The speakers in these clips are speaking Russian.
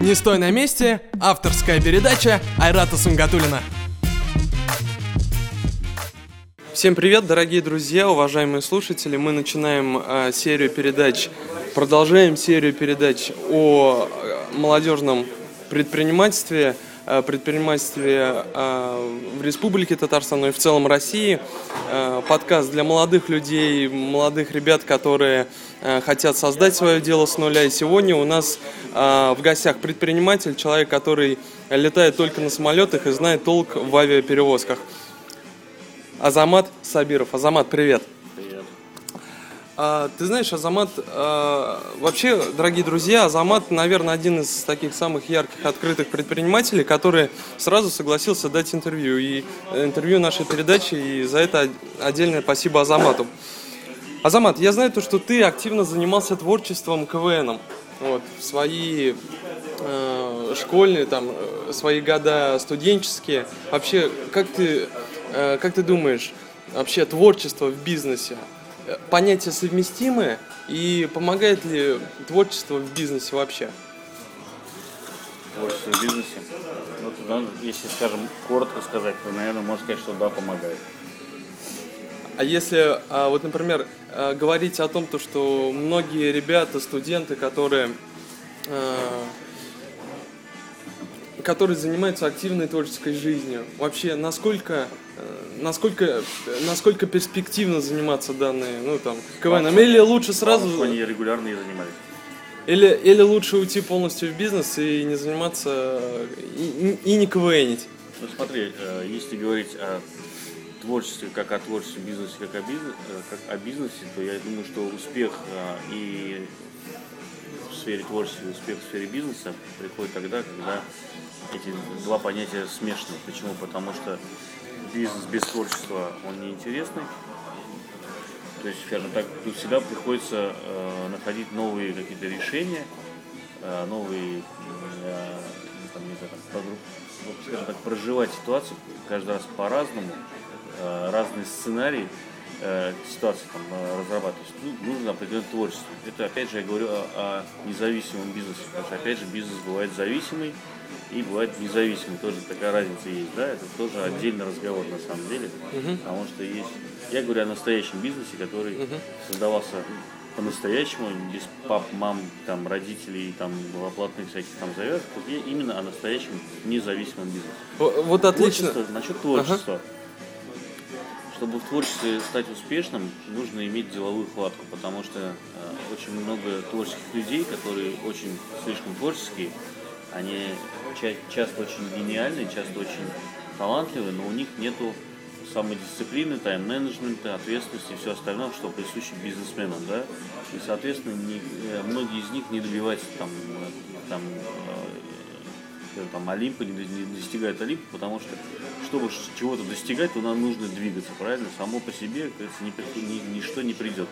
Не стой на месте. Авторская передача Айрата Сунгатулина. Всем привет, дорогие друзья, уважаемые слушатели. Мы начинаем э, серию передач, продолжаем серию передач о э, молодежном предпринимательстве, предпринимательстве э, в Республике Татарстан, ну и в целом России. Э, подкаст для молодых людей, молодых ребят, которые э, хотят создать свое дело с нуля. И сегодня у нас э, в гостях предприниматель, человек, который летает только на самолетах и знает толк в авиаперевозках. Азамат Сабиров. Азамат, привет. А, ты знаешь, Азамат, а, вообще, дорогие друзья, Азамат, наверное, один из таких самых ярких, открытых предпринимателей, который сразу согласился дать интервью. И э, интервью нашей передачи, и за это отдельное спасибо Азамату. Азамат, я знаю то, что ты активно занимался творчеством КВНом. Вот, в свои э, школьные, там, э, свои года студенческие. Вообще, как ты Э, как ты думаешь, вообще творчество в бизнесе, понятие совместимое и помогает ли творчество в бизнесе вообще? Творчество в бизнесе? Ну, тогда, если, скажем, коротко сказать, то, наверное, можно сказать, что да, помогает. А если, а, вот, например, э, говорить о том, то, что многие ребята, студенты, которые которые занимаются активной творческой жизнью. Вообще, насколько, э, насколько, насколько перспективно заниматься данной, ну там, КВНом? Или лучше сразу... Главное, они регулярно и занимались. Или, или лучше уйти полностью в бизнес и не заниматься, и, и не КВНить? Ну смотри, э, если говорить о творчестве, как о творчестве бизнесе, как о, бизнесе, как о бизнесе, то я думаю, что успех и сфере творчества и успех в сфере бизнеса приходит тогда, когда эти два понятия смешаны. Почему? Потому что бизнес без творчества, он неинтересный. То есть, скажем так, тут всегда приходится э, находить новые какие-то решения, э, новые, э, там, не знаю, там, скажем так, проживать ситуацию каждый раз по-разному, э, разные сценарии э, ситуации там, э, разрабатывать. Тут нужно определенное творчество. Это, опять же, я говорю о, о независимом бизнесе, потому что, опять же, бизнес бывает зависимый, и бывает независимый, тоже такая разница есть, да, это тоже отдельный разговор на самом деле, потому что есть, я говорю о настоящем бизнесе, который создавался по-настоящему, без пап, мам, там, родителей, там, оплатных всяких там завязок, именно о настоящем независимом бизнесе. Вот отлично. Творчество, насчет творчества. Ага. Чтобы в творчестве стать успешным, нужно иметь деловую хватку, потому что э, очень много творческих людей, которые очень слишком творческие, они часто очень гениальны, часто очень талантливы, но у них нету самодисциплины, тайм-менеджмента, ответственности и все остальное, что присуще бизнесменам, да. И, соответственно, не, э, многие из них не добиваются там, там, э, там Олимпа, не, достигают Олимпа, потому что, чтобы чего-то достигать, то нам нужно двигаться, правильно? Само по себе, кажется, ни, ни, ничто не придет.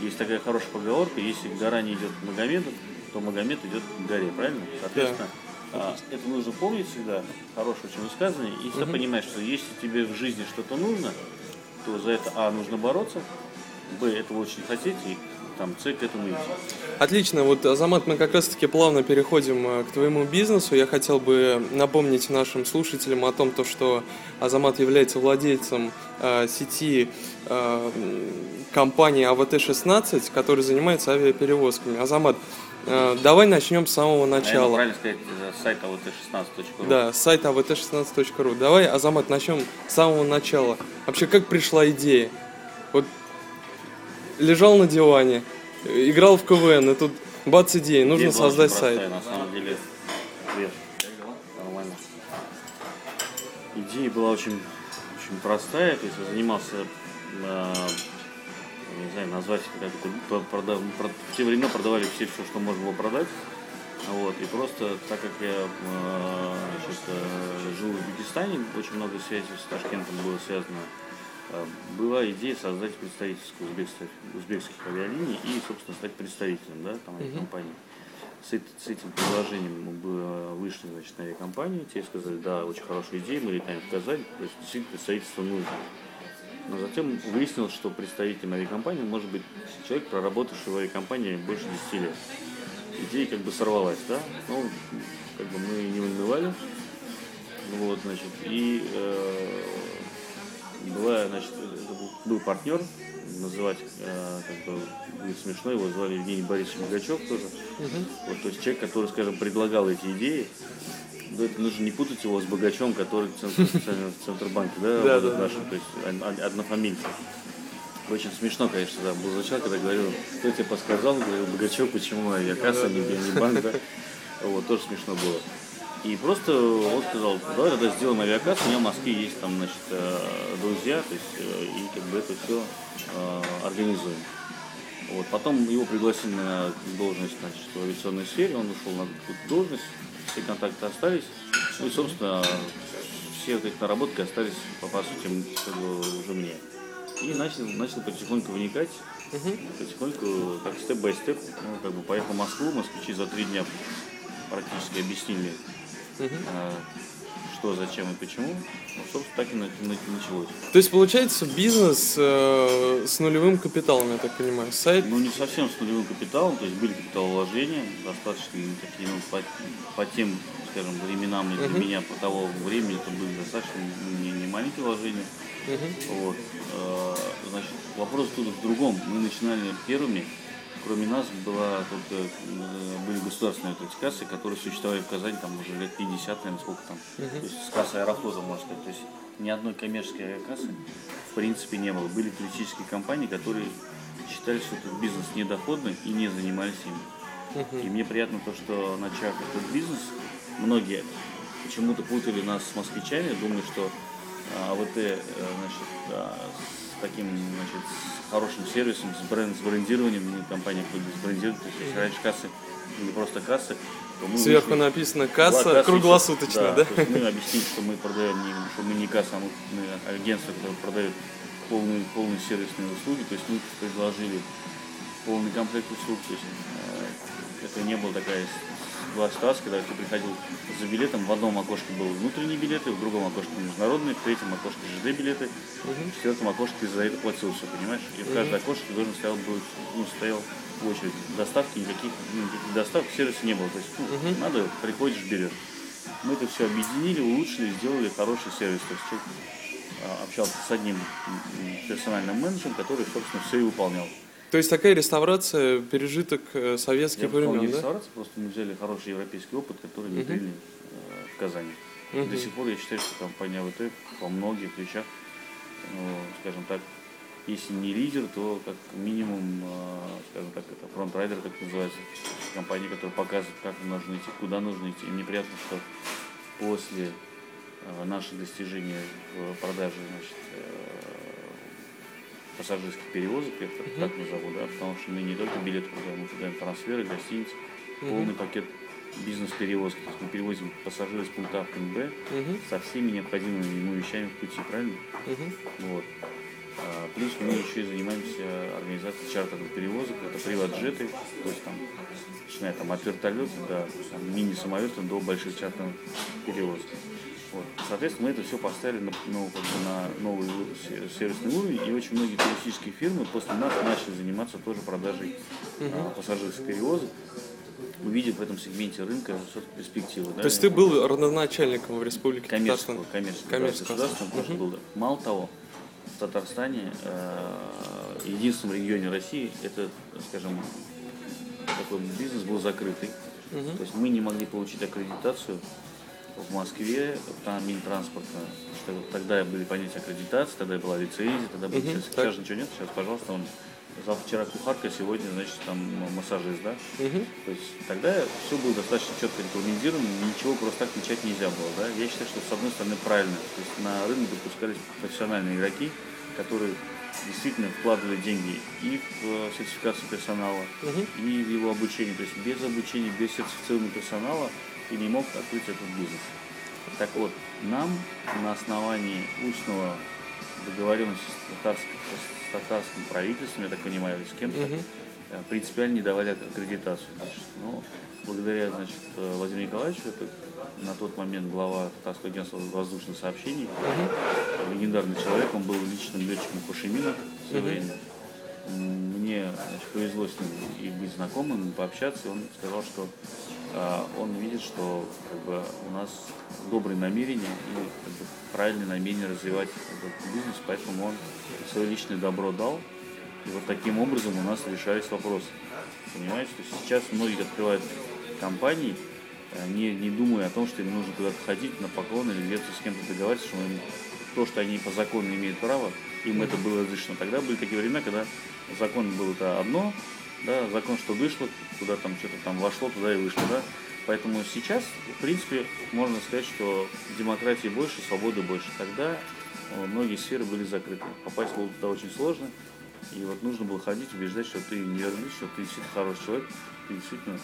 Есть такая хорошая поговорка, если гора не идет к Магомету, то Магомед идет к горе, правильно? Соответственно, да. это нужно помнить всегда, хорошее очень высказывание, и всегда угу. понимать, что если тебе в жизни что-то нужно, то за это, а, нужно бороться, б, этого очень хотеть, и там, С к этому идти. Отлично, вот, Азамат, мы как раз-таки плавно переходим э, к твоему бизнесу. Я хотел бы напомнить нашим слушателям о том, то, что Азамат является владельцем э, сети э, компании АВТ-16, которая занимается авиаперевозками. Азамат, Э, давай начнем с самого начала. правильно сказать, с сайта avt16.ru. Да, с сайта avt16.ru. Давай, Азамат, начнем с самого начала. Вообще, как пришла идея? Вот лежал на диване, играл в КВН, и тут бац идея, нужно идея создать простая, сайт. На самом деле, привет. Нормально. Идея была очень, очень простая, то есть я занимался э, не знаю, назвать как продав, прод, в те времена продавали все, все, что можно было продать. Вот, и просто, так как я э, значит, э, жил в Узбекистане, очень много связей с Ташкентом было связано, была идея создать представительство узбекских, узбекских авиалиний и, собственно, стать представителем да, там, этой компании. С, с этим предложением мы вышли значит, на авиакомпанию, те сказали, да, очень хорошая идея, мы летаем в Казань, то есть действительно представительство нужно. Но затем выяснилось, что представителем авиакомпании может быть человек, проработавший в авиакомпании больше 10 лет. идея как бы сорвалась, да. Ну, как бы мы не унывали. Вот, значит, и э, была, значит, был, партнер, называть э, как бы будет смешно, его звали Евгений Борисович Богачев тоже. Угу. Вот, то есть человек, который, скажем, предлагал эти идеи, ну, это нужно не путать его с Богачевым, который в Центробанке, да, да, да, нашим, то есть однофамильцы. Очень смешно, конечно, да, был звучал, когда говорил, кто тебе подсказал, говорил, Богачев, почему авиакасса, не, не банк, да. Вот, тоже смешно было. И просто он сказал, давай тогда сделаем авиакассу, у меня в Москве есть там, значит, э, друзья, то есть, э, и как бы это все э, организуем. Вот. Потом его пригласили на должность значит, в авиационной сфере, он ушел на эту должность, все контакты остались. Ну и, собственно, все вот эти наработки остались, по, по сути, уже мне. И начал, начал потихоньку вникать, угу. потихоньку, как степ-бай-степ, ну, как бы поехал в Москву, москвичи за три дня практически объяснили, угу. что, зачем и почему. Ну, собственно, так и началось. То есть, получается, бизнес э, с нулевым капиталом, я так понимаю, сайт? Ну, не совсем с нулевым капиталом, то есть были капиталовложения, достаточно такие, ну, по, по тем, скажем, временам, для uh меня по того времени это были достаточно не, не маленькие вложения. uh Вот. Э, значит, вопрос тут в другом. Мы начинали первыми, кроме нас была только э, были государственные вот эти кассы, которые существовали в Казани там уже лет 50, наверное, сколько там. Uh-huh. То есть с кассой Аэрофлота, можно сказать. То есть ни одной коммерческой авиакассы в принципе не было. Были туристические компании, которые считали, что этот бизнес недоходный и не занимались им. Uh-huh. И мне приятно то, что начав этот бизнес, многие почему-то путали нас с москвичами, думаю, что а, АВТ э, значит, таким значит, хорошим сервисом, с, бренд, с брендированием, мы компания брендирует, то есть раньше кассы не просто кассы, Сверху вышли, написано касса, касса круглосуточно, да? да? То есть мы объясним, что мы продаем не, что мы не касса, а мы, мы агентство, которое продает полные, полные сервисные услуги. То есть мы предложили полный комплект услуг. То есть э, это не было такая была ситуация, когда ты приходил за билетом, в одном окошке был внутренние билеты, в другом окошке международные, в третьем окошке ЖД билеты, в четвертом окошке ты за это платил все, понимаешь? И в каждой окошке должен стоял, был, ну, стоял в очередь. Доставки никаких, ну, никаких доставок сервиса не было. То есть, ну, надо, приходишь, берешь. Мы это все объединили, улучшили, сделали хороший сервис. То есть человек а, общался с одним персональным менеджером, который, собственно, все и выполнял. То есть такая реставрация, пережиток э, советских Я времен, не да? реставрация, просто мы взяли хороший европейский опыт, который внедрили uh э, в Казани. uh До сих пор я считаю, что компания АВТ по многих вещах, ну, скажем так, если не лидер, то как минимум, э, скажем так, это frontrider, как называется, компания, которая показывает, как нужно идти, куда нужно идти. И мне приятно, что после наших достижений в продаже значит, пассажирских перевозок, я так, так назову, да, потому что мы не только билеты продаем, мы продаем трансферы, гостиницы, uh-huh. полный пакет бизнес-перевозки. То есть мы перевозим пассажира с пункта А в пункт Б uh-huh. со всеми необходимыми ему вещами в пути, правильно? Uh-huh. Вот. А, плюс мы еще и занимаемся организацией чартерных перевозок, это приват-джеты, то есть там, начиная там, от вертолета до мини-самолета до больших чартерных перевозок. Вот. Соответственно, мы это все поставили на, ну, как бы на новый сервисный уровень, и очень многие туристические фирмы после нас начали заниматься тоже продажей угу. а, пассажирских перевозок, увидев в этом сегменте рынка перспективы. Да? То есть ты был родоначальником в Республике коммерческого, коммерческого, коммерческого. государства, угу. был, да. Мало того, в Татарстане, э, единственном регионе России, это, скажем, такой бизнес был закрытый. Угу. То есть мы не могли получить аккредитацию в Москве там Минтранспорта. Тогда были понятия аккредитации, тогда была лицензия, тогда был угу, сейчас, ничего нет. Сейчас, пожалуйста, он завтра вчера кухарка, сегодня, значит, там массажист, да? Угу. То есть тогда все было достаточно четко регламентировано, ничего просто так начать нельзя было, да? Я считаю, что с одной стороны правильно, то есть на рынок допускались профессиональные игроки, которые действительно вкладывали деньги и в э, сертификацию персонала, угу. и в его обучение. То есть без обучения, без сертифицированного персонала и не мог открыть этот бизнес. Так вот, нам на основании устного договоренности с татарским, с татарским правительством, я так понимаю, с кем-то, угу. принципиально не давали аккредитацию. Значит. Но благодаря значит, э, Владимиру Николаевичу, это на тот момент глава Татарского агентства воздушных сообщений, угу. легендарный человек, он был личным летчиком Кушемина в свое угу. время. мне значит, повезло с ним и быть знакомым, и пообщаться, и он сказал, что он видит, что как бы, у нас добрые намерения и как бы, правильные намерения развивать этот бизнес, поэтому он свое личное добро дал, и вот таким образом у нас решались вопросы. Понимаете? То есть сейчас многие открывают компании, э, не, не думая о том, что им нужно куда-то ходить на поклон или где-то с кем-то договариваться, что им, то, что они по закону имеют право, им это было разрешено. Тогда были такие времена, когда закон был это одно, да, закон, что вышло, куда там что-то там вошло, туда и вышло, да. Поэтому сейчас, в принципе, можно сказать, что демократии больше, свободы больше. Тогда э, многие сферы были закрыты. Попасть было туда очень сложно. И вот нужно было ходить, убеждать, что ты не вернешь, что ты действительно хороший человек, ты действительно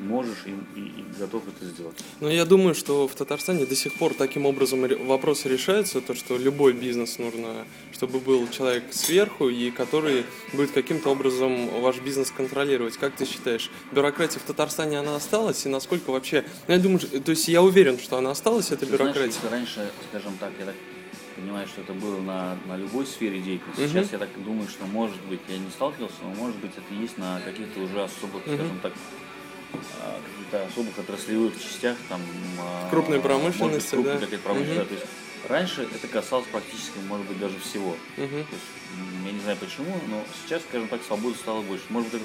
можешь и, и, и готов это сделать. Но я думаю, что в Татарстане до сих пор таким образом вопросы решаются, то что любой бизнес нужно, чтобы был человек сверху и который будет каким-то образом ваш бизнес контролировать. Как ты считаешь, бюрократия в Татарстане она осталась и насколько вообще? Ну, я думаю, то есть я уверен, что она осталась, эта бюрократия. Знаешь, раньше, скажем так, я так понимаю, что это было на, на любой сфере деятельности. Сейчас uh-huh. я так думаю, что может быть, я не сталкивался, но может быть это есть на каких-то уже особых, uh-huh. скажем так, каких-то особых отраслевых частях, там а, крупной промышленности, быть, крупной, да? промышленность. Uh-huh. То есть раньше это касалось практически, может быть, даже всего. То есть, я не знаю почему, но сейчас, скажем так, свободы стало больше. Может быть,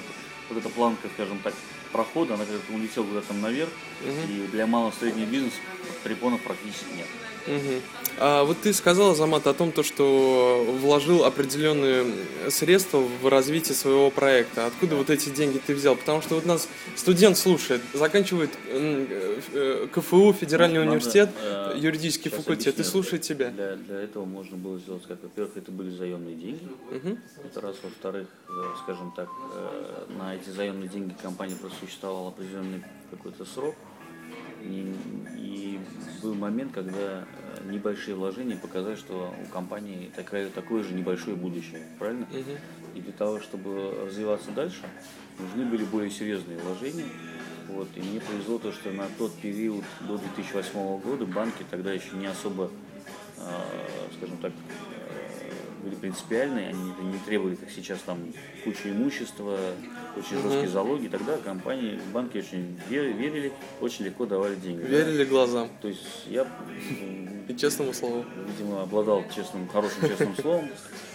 вот эта планка, скажем так, прохода, она как-то улетела куда-то там наверх, uh-huh. и для малого среднего бизнеса препонов практически нет. Угу. А вот ты сказал, Замат, о том, то, что вложил определенные средства в развитие своего проекта. Откуда вот эти деньги ты взял? Потому что вот нас студент слушает, заканчивает э, КФУ, Федеральный Надо, университет, э, юридический факультет, и слушает тебя. Для, для этого можно было сделать, как, во-первых, это были заемные деньги. Угу. Это раз. Во-вторых, э, скажем так, э, на эти заемные деньги компания просто существовала определенный какой-то срок. И, и был момент, когда э, небольшие вложения показали, что у компании такое, такое же небольшое будущее, правильно? Угу. И для того, чтобы развиваться дальше, нужны были более серьезные вложения. Вот, и мне повезло то, что на тот период до 2008 года банки тогда еще не особо, э, скажем так, были принципиальные, они не требовали, как сейчас, там, кучу имущества, очень жесткие угу. залоги. Тогда компании, банки очень верили, очень легко давали деньги. Верили да? глазам. То есть я... И честному слову. Видимо, обладал честным, хорошим честным словом.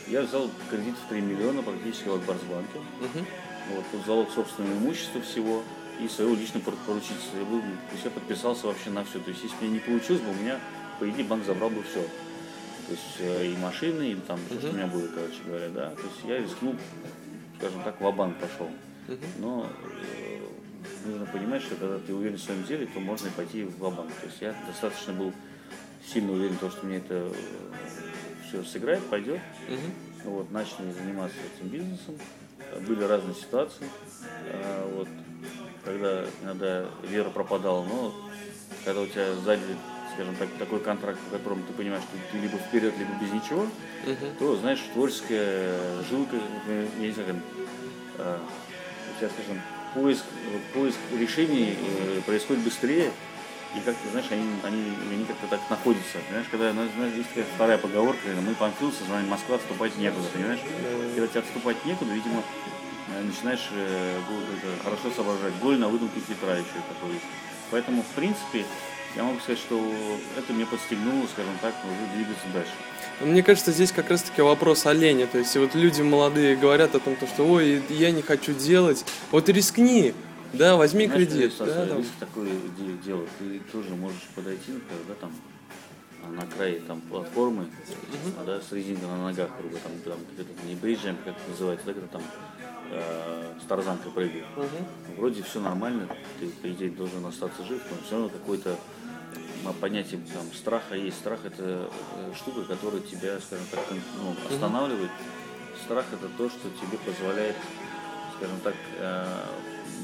Я взял кредит в 3 миллиона практически в Акбарсбанке. Угу. Вот, тут залог собственного имущества всего и своего личного поручительства. Я, был, то есть я подписался вообще на все. То есть если бы мне не получилось бы, у меня, по идее, банк забрал бы все. То есть э, и машины, и там uh-huh. что у меня будет, короче говоря, да. То есть я рискнул, скажем так, в банк пошел. Но э, нужно понимать, что когда ты уверен в своем деле, то можно и пойти в банк То есть я достаточно был сильно уверен в том, что мне это э, все сыграет, пойдет. Вот, начали заниматься этим бизнесом. Были разные ситуации. А, вот, когда иногда вера пропадала, но когда у тебя сзади скажем так, такой контракт, в котором ты понимаешь, что ты либо вперед, либо без ничего, uh-huh. то, знаешь, творческая жилка, я не знаю, как, э, у тебя, скажем, поиск, поиск решений э, происходит быстрее, и как ты знаешь, они, они, они как-то так находятся. Понимаешь, когда, знаешь, есть такая вторая поговорка, мы панфился, знаем, Москва, отступать некуда, понимаешь? Когда тебе отступать некуда, видимо, э, начинаешь э, хорошо соображать. Голь на выдумке хитра еще такой. Поэтому, в принципе, я могу сказать, что это мне подстегнуло, скажем так, уже двигаться дальше. Мне кажется, здесь как раз-таки вопрос о лени. То есть вот люди молодые говорят о том, что ой, я не хочу делать. Вот рискни, да, возьми Знаешь, кредит. Да, там. такое дело. Ты тоже можешь подойти, например, да, там, на край там платформы, uh-huh. да, с резинкой на ногах, грубо там, там как не бейджем, как это называется, да, когда там э, с тарзанкой прыгает. Uh-huh. Вроде все нормально, ты, по идее, должен остаться жив, но все равно какой-то понятие там, страха есть. Страх это э, штука, которая тебя, скажем так, ну, останавливает. Страх это то, что тебе позволяет, скажем так, э,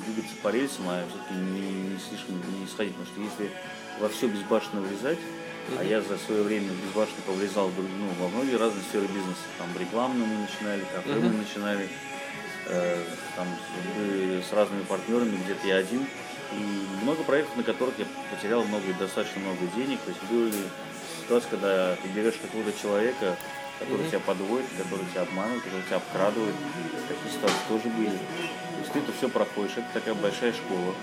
двигаться по рельсам, а все-таки не, не слишком не сходить. Потому что если во все безбашенно влезать, а я за свое время безбашенно повлезал ну, во многие разные сферы бизнеса. Там рекламную мы начинали, кафе мы начинали, э, там, с разными партнерами, где-то я один и много проектов, на которых я потерял много, достаточно много денег. То есть были ситуации, когда ты берешь какого-то человека, которые тебя подводят, которые тебя обманывают, которые тебя обкрадывают. Такие ситуации тоже были. То есть ты это все проходишь, это такая большая школа.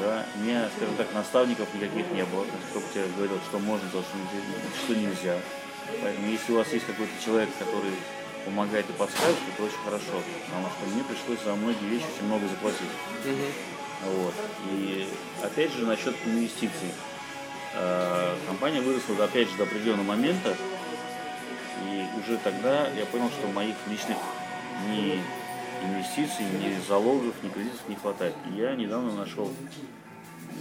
Да, у меня, скажем так, наставников никаких не было, кто тебе говорил, что можно, то, что нельзя. Поэтому если у вас есть какой-то человек, который помогает и подсказывает, это очень хорошо, потому что мне пришлось за многие вещи очень много заплатить. Вот. И опять же насчет инвестиций. Э, компания выросла опять же до определенного момента, и уже тогда я понял, что моих личных ни инвестиций, ни залогов, ни кредитов не хватает. И я недавно нашел,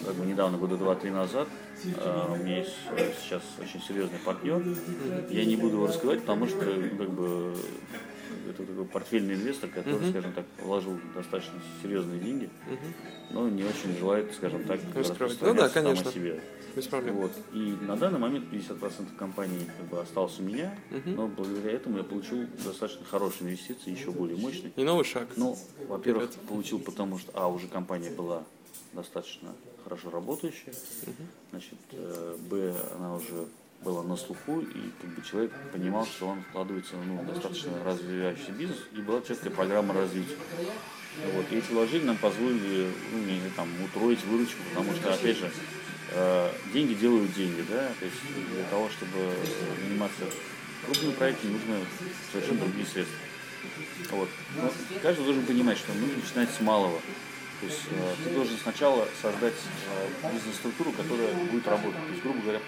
как бы недавно, года два-три назад, э, у меня есть э, сейчас очень серьезный партнер. Я не буду его раскрывать, потому что как бы это такой портфельный инвестор, который, uh-huh. скажем так, вложил достаточно серьезные деньги, uh-huh. но не очень желает, скажем так, распространяться ну, да, конечно. о себе. Без проблем. Вот. И на данный момент 50% компании как бы, осталось у меня, uh-huh. но благодаря этому я получил достаточно хорошие инвестиции, еще более мощные. И новый шаг. Ну, во-первых, получил потому что, а, уже компания была достаточно хорошо работающая, uh-huh. значит, э, б, она уже было на слуху, и как бы человек понимал, что он вкладывается ну, в достаточно развивающийся бизнес, и была четкая программа развития. Вот. И эти вложения нам позволили ну, не, там, утроить выручку, потому что, опять же, э, деньги делают деньги, да, то есть для того, чтобы заниматься крупными проектами, нужно совершенно другие средства. Вот. Но каждый должен понимать, что нужно начинать с малого. То есть э, ты должен сначала создать э, бизнес-структуру, которая будет работать. То есть, грубо говоря,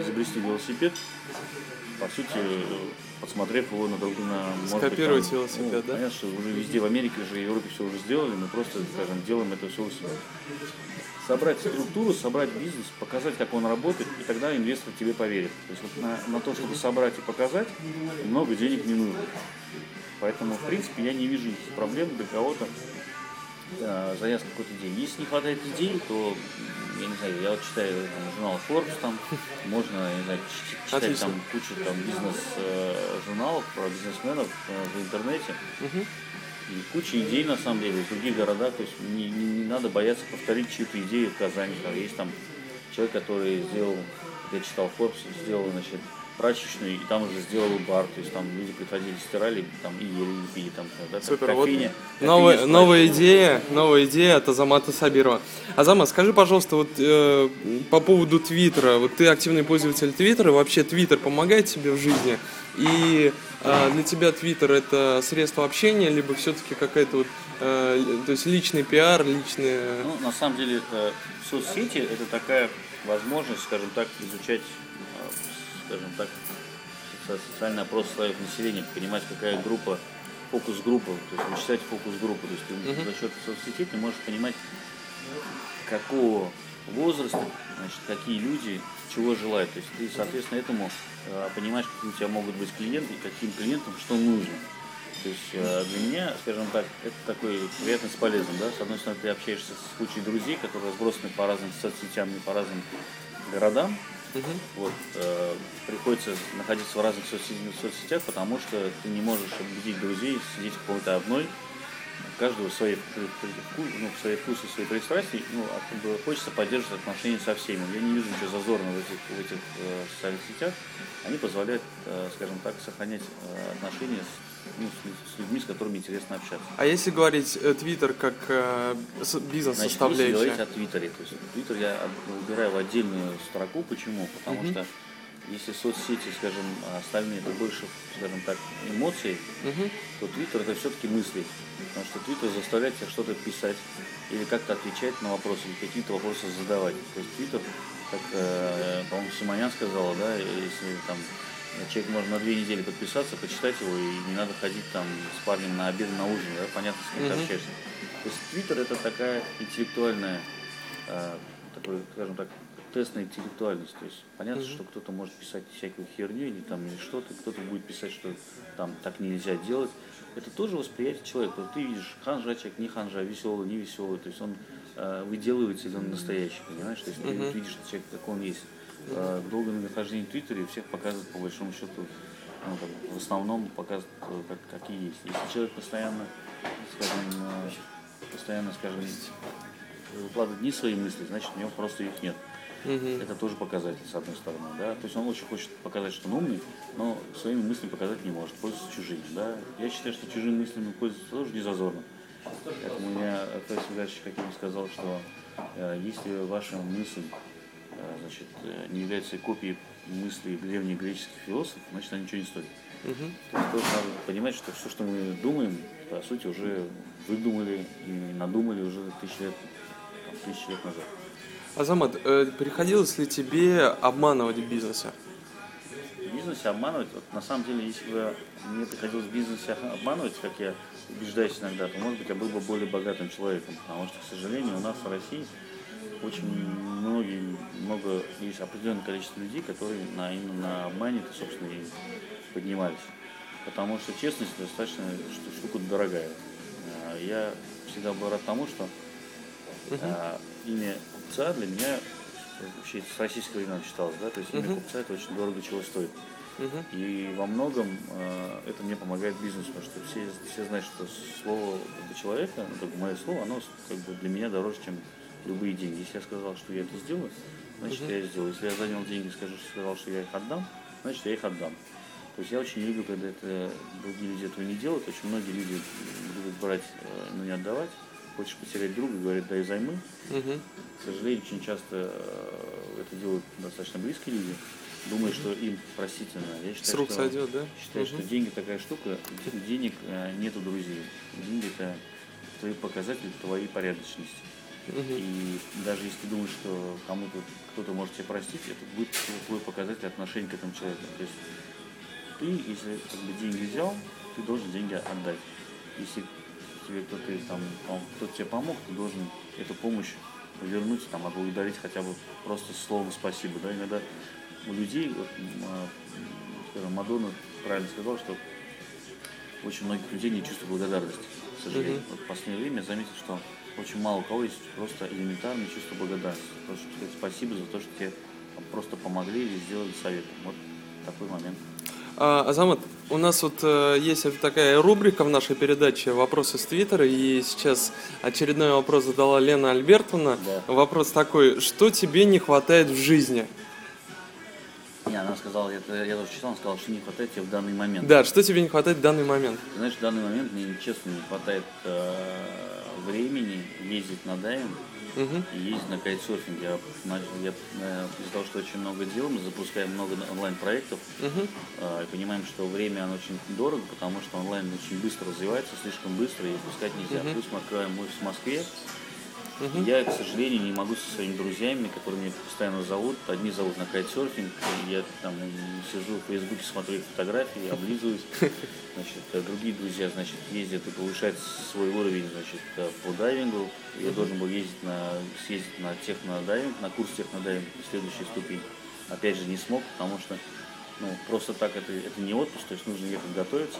изобрести велосипед, по сути, подсмотрев его на другую на Скопировать быть, там, велосипед, ну, да? Понятно, что уже везде в Америке же, в Европе все уже сделали, мы просто, скажем, делаем это все у себя. Собрать структуру, собрать бизнес, показать, как он работает, и тогда инвестор тебе поверит. То есть вот на, на то, чтобы собрать и показать, много денег не нужно. Поэтому, в принципе, я не вижу проблем для кого-то э, заняться какой-то день. Если не хватает идей, то я не знаю, я вот читаю там, журнал Forbes, там можно, я не знаю, читать Отлично. там кучу там бизнес-журналов про бизнесменов э, в интернете. Угу. И куча идей на самом деле в других городах, то есть не, не, не надо бояться повторить чью-то идею в Казани. Там есть там человек, который сделал, я читал Forbes, сделал, значит, прачечную, и там уже сделал бар, то есть там люди приходили, стирали, там и ели, и пили, там, да, Супер, кофейня, вот новая, новая идея, новая идея от Азамата Сабирова. Азамат, скажи, пожалуйста, вот э, по поводу Твиттера, вот ты активный пользователь Твиттера, вообще Твиттер помогает тебе в жизни? И э, для тебя Твиттер это средство общения, либо все-таки какая-то вот, э, то есть личный пиар, личный... Ну, на самом деле, э, соцсети это такая возможность, скажем так, изучать скажем так, социальный опрос слоев населения, понимать, какая группа, фокус-группа, то есть вычислять фокус-группу. То есть ты uh-huh. за счет соцсетей ты можешь понимать, какого возраста, значит, какие люди чего желают. То есть ты, соответственно, этому э, понимаешь, какие у тебя могут быть клиенты и каким клиентам что нужно. То есть э, для меня, скажем так, это такой приятный с полезным. Да? С одной стороны, ты общаешься с кучей друзей, которые разбросаны по разным соцсетям и по разным городам, Угу. Вот, э, приходится находиться в разных соцсетях, потому что ты не можешь убедить друзей сидеть в какой-то одной. Каждого свои, ну, свои вкусы, свои пристрастия. Ну, а хочется поддерживать отношения со всеми. Я не вижу ничего зазорного в этих, в этих э, социальных сетях. Они позволяют, э, скажем так, сохранять э, отношения с ну, с, людьми, с которыми интересно общаться. А если говорить э, Твиттер как э, бизнес-составляющая? Если говорить о Твиттере, то есть Твиттер я выбираю в отдельную строку. Почему? Потому угу. что если соцсети, скажем, остальные, это больше, скажем так, эмоций, угу. то Твиттер это все-таки мысли. Потому что Твиттер заставляет тебя что-то писать или как-то отвечать на вопросы, или какие-то вопросы задавать. То есть Твиттер, как, э, по-моему, Симонян сказала, да, если там Человек может на две недели подписаться, почитать его, и не надо ходить там с парнем на обед, на ужин, да, понятно, с кем ты общаешься. То есть Твиттер это такая интеллектуальная, э, такой, скажем так, тест на интеллектуальность. То есть понятно, mm-hmm. что кто-то может писать всякую херню или там или что-то, кто-то будет писать, что там так нельзя делать. Это тоже восприятие человека. Вот ты видишь, ханжа человек, не ханжа, веселый, не веселый. То есть он э, выделывается или он настоящий, понимаешь? То есть mm-hmm. ты видишь человек, как он есть э, долгое нахождение в Твиттере всех показывает по большому счету, ну, как, в основном показывает, э, как, какие есть. Если человек постоянно, скажем, э, постоянно, скажем, выкладывает не свои мысли, значит у него просто их нет. Мгм. Это тоже показатель, с одной стороны, да. То есть он очень хочет показать, что он умный, но своими мыслями показать не может, пользуется чужими, да. Я считаю, что чужими мыслями пользоваться тоже не зазорно. Поэтому я Фейс Вигач Хаким сказал, что э, если ваша мысль э, значит, э, не является копией мыслей древних греческих философов, значит она ничего не стоит. Мгм. То есть тоже надо понимать, что все, что мы думаем, по сути, уже выдумали и надумали уже тысячи лет, там, тысячи лет назад. Азамат, э, приходилось ли тебе обманывать в бизнесе? В бизнесе обманывать, вот на самом деле, если бы мне приходилось в бизнесе обманывать, как я убеждаюсь иногда, то, может быть, я был бы более богатым человеком, потому что, к сожалению, у нас в России очень многие, много, есть определенное количество людей, которые на, именно на обмане, собственно, и поднимались. Потому что честность достаточно что- штука дорогая. А, Я всегда был рад тому, что а, имя купца для меня вообще с российского времени считалось, да, то есть имя Мгм. купца это очень дорого чего стоит. Мгм. И во многом э, это мне помогает бизнесу, потому что все, все знают, что слово для человека, ну, бы мое слово, оно как бы для меня дороже, чем любые деньги. Если я сказал, что я это сделаю, значит я это сделаю. Если я занял деньги, скажу, что сказал, что я их отдам, значит я их отдам. То есть я очень не люблю, когда это другие люди этого не делают. Очень многие люди любят брать, э, но не отдавать. Хочешь потерять друга, говорят, дай займы. Мгм. К сожалению, очень часто э, это делают достаточно близкие люди, думая, что им простительно. Я считаю, С рук что, сойдет, да? Считаю, что Мгм. деньги такая штука, денег э, нету друзей. Деньги это твои показатели твоей порядочности. И даже если ты думаешь, что кому-то кто-то может тебя простить, это будет твой показатель отношения к этому человеку. То есть ты, если как бы деньги взял, ты должен деньги отдать. Если тебе кто-то там, кто-то тебе помог, ты должен эту помощь вернуть, там, отблагодарить хотя бы просто словом спасибо. Да? Иногда у людей, вот, а, скажем, Мадонна правильно сказал, что очень многих людей не чувствуют благодарности, к сожалению. Мгм. Вот в последнее время я заметил, что очень мало у кого есть просто элементарное чувство благодарности. Просто сказать спасибо за то, что тебе просто помогли или сделали советом. Вот такой момент. А, Азамат, у нас вот э, есть такая рубрика в нашей передаче «Вопросы с Твиттера», и сейчас очередной вопрос задала Лена Альбертовна. Да. Вопрос такой, что тебе не хватает в жизни? Не, она сказала, это, я тоже читал, она сказала, что не хватает тебе в данный момент. Да, что тебе не хватает в данный момент? Ты знаешь, в данный момент мне, честно, не хватает э, времени ездить на дайвинг и ездить на кайтсерфинг. Я, я, э, из-за того, что очень много дел, мы запускаем много онлайн-проектов, э, и понимаем, что время оно очень дорого, потому что онлайн очень быстро развивается, слишком быстро, и пускать нельзя. Мгм. Плюс мы открываем офис в Москве, Мгм. Я, к сожалению, не могу со своими друзьями, которые меня постоянно зовут. Одни зовут на кайтсерфинг, я там сижу в Фейсбуке, смотрю их фотографии, облизываюсь. Значит, а другие друзья, значит, ездят и повышают свой уровень, значит, э, по дайвингу. Я должен был ездить на, съездить на технодайвинг, на курс технодайвинг, следующая ступень. Опять же, не смог, потому что ну, просто так это, это не отпуск, то есть нужно ехать готовиться.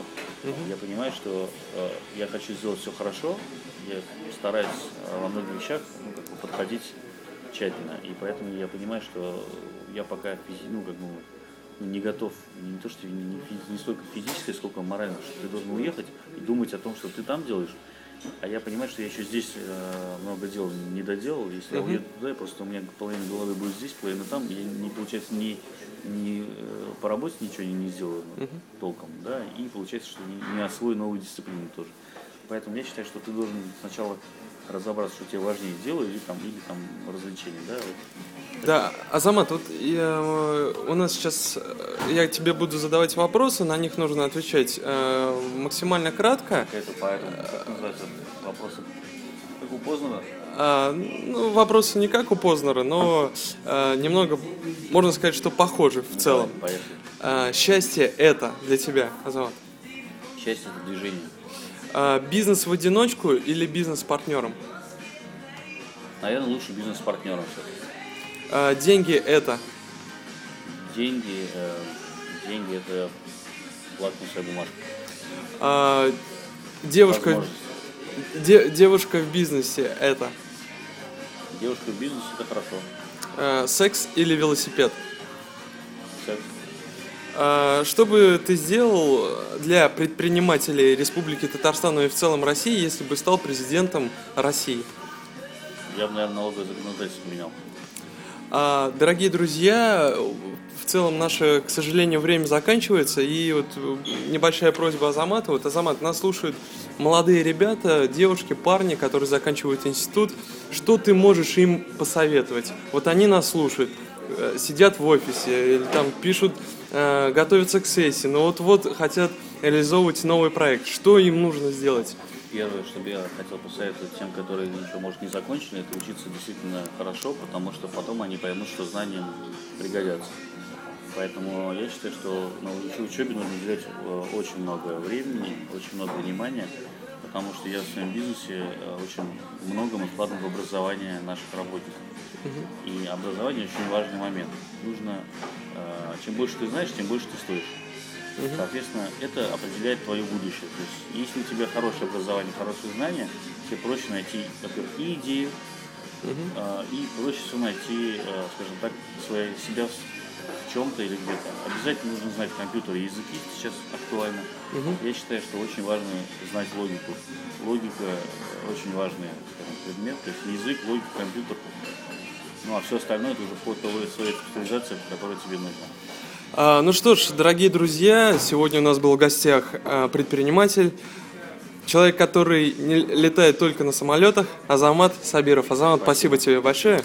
Я понимаю, что э, я хочу сделать все хорошо, я стараюсь во многих вещах ну, как бы подходить тщательно, и поэтому я понимаю, что я пока ну, как бы, не готов, не то, что не, не не столько физически, сколько морально, что ты должен уехать и думать о том, что ты там делаешь, а я понимаю, что я еще здесь э, много дел не доделал. Если я Мгм. уеду туда, просто у меня половина головы будет здесь, половина там. Я не получается ни, ни э, по работе ничего не, не сделаю Мгм. толком, да, и получается, что не, не освою новую дисциплину тоже. Поэтому я считаю, что ты должен сначала разобраться, что тебе важнее дело или там, или там развлечение, да. вот. Да, Азамат, вот я, э, у нас сейчас, э, я тебе буду задавать вопросы, на них нужно отвечать э, максимально кратко. Какая-то поэтому, как называется, вопросы, как у Познера, А, ну, вопросы не как у Познера, но э, немного, можно сказать, что похожи в целом. Давай, поехали. А, счастье это для тебя, Азамат? Счастье – это движение. А, бизнес в одиночку или бизнес с партнером? Наверное, лучше бизнес с партнером все-таки. А, деньги это? Деньги, э, деньги это лакмусовая бумажка. А, девушка, де- девушка в бизнесе это? Девушка в бизнесе это хорошо. А, секс или велосипед? Секс. А, Что бы ты сделал для предпринимателей Республики Татарстан и в целом России, если бы стал президентом России? Я бы, наверное, налоговое законодательство менял. А, дорогие друзья, в целом наше, к сожалению, время заканчивается. И вот небольшая просьба Азамата. Вот Азамат, нас слушают молодые ребята, девушки, парни, которые заканчивают институт. Что ты можешь им посоветовать? Вот они нас слушают, э, сидят в офисе или там пишут, э, готовятся к сессии, но вот-вот хотят реализовывать новый проект. Что им нужно сделать? Первое, что я хотел посоветовать тем, которые еще, может, не закончили, это учиться действительно хорошо, потому что потом они поймут, что знания пригодятся. Поэтому я считаю, что на учебе нужно уделять э, очень много времени, очень много внимания, потому что я в своем бизнесе э, очень много мы вкладываем в образование наших работников. И образование очень важный момент. Нужно, э, чем больше ты знаешь, тем больше ты стоишь. Соответственно, это определяет твое будущее. То есть, если у тебя хорошее образование, хорошие знания, тебе проще найти, во-первых, и идею, uh-huh. и проще всего найти, скажем так, себя в чем-то или где-то. Обязательно нужно знать компьютер. Языки сейчас актуальны. Uh-huh. Я считаю, что очень важно знать логику. Логика очень важный скажем, предмет. То есть язык, логика, компьютер. Ну а все остальное это уже по той своей специализации, которая тебе нужна. А, ну что ж, дорогие друзья, сегодня у нас был в гостях а, предприниматель, человек, который не летает только на самолетах, Азамат Сабиров. Азамат, спасибо, спасибо тебе большое.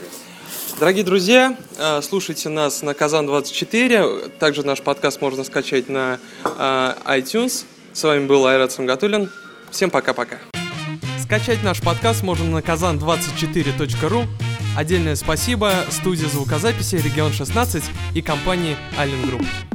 Дорогие друзья, а, слушайте нас на Казан24. Также наш подкаст можно скачать на iTunes. С вами был Айрат Самгатулин. Всем пока-пока. Скачать наш подкаст можно на kazan24.ru. Отдельное спасибо студии звукозаписи «Регион 16» и компании «Аллен Групп».